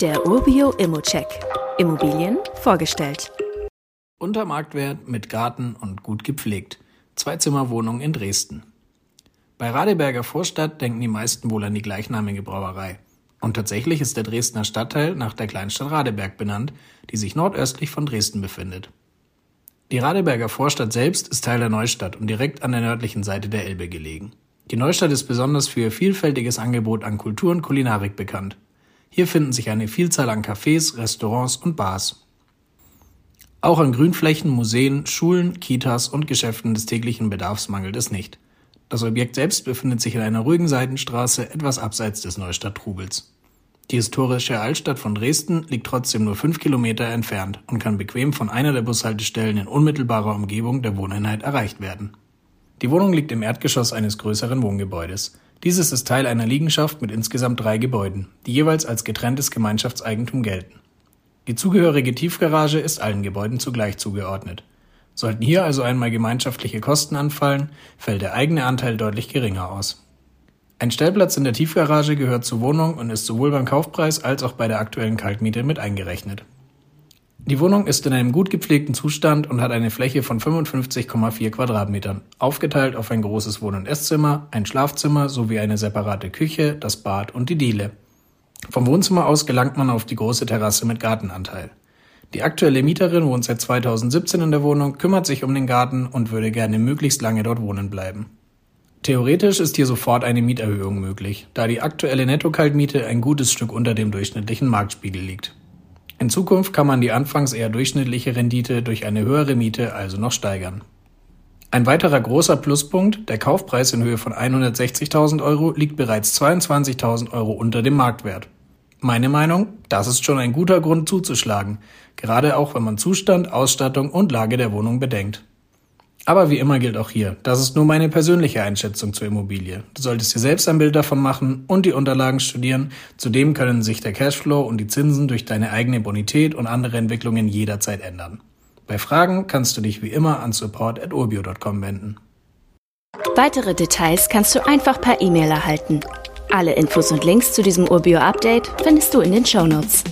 Der Urbio Immocheck. Immobilien vorgestellt. Unter Marktwert mit Garten und gut gepflegt. Zweizimmerwohnung in Dresden. Bei Radeberger Vorstadt denken die meisten wohl an die gleichnamige Brauerei. Und tatsächlich ist der Dresdner Stadtteil nach der Kleinstadt Radeberg benannt, die sich nordöstlich von Dresden befindet. Die Radeberger Vorstadt selbst ist Teil der Neustadt und direkt an der nördlichen Seite der Elbe gelegen. Die Neustadt ist besonders für ihr vielfältiges Angebot an Kultur und Kulinarik bekannt. Hier finden sich eine Vielzahl an Cafés, Restaurants und Bars. Auch an Grünflächen, Museen, Schulen, Kitas und Geschäften des täglichen Bedarfs mangelt es nicht. Das Objekt selbst befindet sich in einer ruhigen Seitenstraße etwas abseits des Neustadt-Trubels. Die historische Altstadt von Dresden liegt trotzdem nur fünf Kilometer entfernt und kann bequem von einer der Bushaltestellen in unmittelbarer Umgebung der Wohneinheit erreicht werden. Die Wohnung liegt im Erdgeschoss eines größeren Wohngebäudes. Dieses ist Teil einer Liegenschaft mit insgesamt drei Gebäuden, die jeweils als getrenntes Gemeinschaftseigentum gelten. Die zugehörige Tiefgarage ist allen Gebäuden zugleich zugeordnet. Sollten hier also einmal gemeinschaftliche Kosten anfallen, fällt der eigene Anteil deutlich geringer aus. Ein Stellplatz in der Tiefgarage gehört zur Wohnung und ist sowohl beim Kaufpreis als auch bei der aktuellen Kaltmiete mit eingerechnet. Die Wohnung ist in einem gut gepflegten Zustand und hat eine Fläche von 55,4 Quadratmetern, aufgeteilt auf ein großes Wohn- und Esszimmer, ein Schlafzimmer sowie eine separate Küche, das Bad und die Diele. Vom Wohnzimmer aus gelangt man auf die große Terrasse mit Gartenanteil. Die aktuelle Mieterin wohnt seit 2017 in der Wohnung, kümmert sich um den Garten und würde gerne möglichst lange dort wohnen bleiben. Theoretisch ist hier sofort eine Mieterhöhung möglich, da die aktuelle Nettokaltmiete ein gutes Stück unter dem durchschnittlichen Marktspiegel liegt. In Zukunft kann man die anfangs eher durchschnittliche Rendite durch eine höhere Miete also noch steigern. Ein weiterer großer Pluspunkt, der Kaufpreis in Höhe von 160.000 Euro liegt bereits 22.000 Euro unter dem Marktwert. Meine Meinung, das ist schon ein guter Grund zuzuschlagen, gerade auch wenn man Zustand, Ausstattung und Lage der Wohnung bedenkt. Aber wie immer gilt auch hier, das ist nur meine persönliche Einschätzung zur Immobilie. Du solltest dir selbst ein Bild davon machen und die Unterlagen studieren. Zudem können sich der Cashflow und die Zinsen durch deine eigene Bonität und andere Entwicklungen jederzeit ändern. Bei Fragen kannst du dich wie immer an support.urbio.com wenden. Weitere Details kannst du einfach per E-Mail erhalten. Alle Infos und Links zu diesem Urbio-Update findest du in den Show Notes.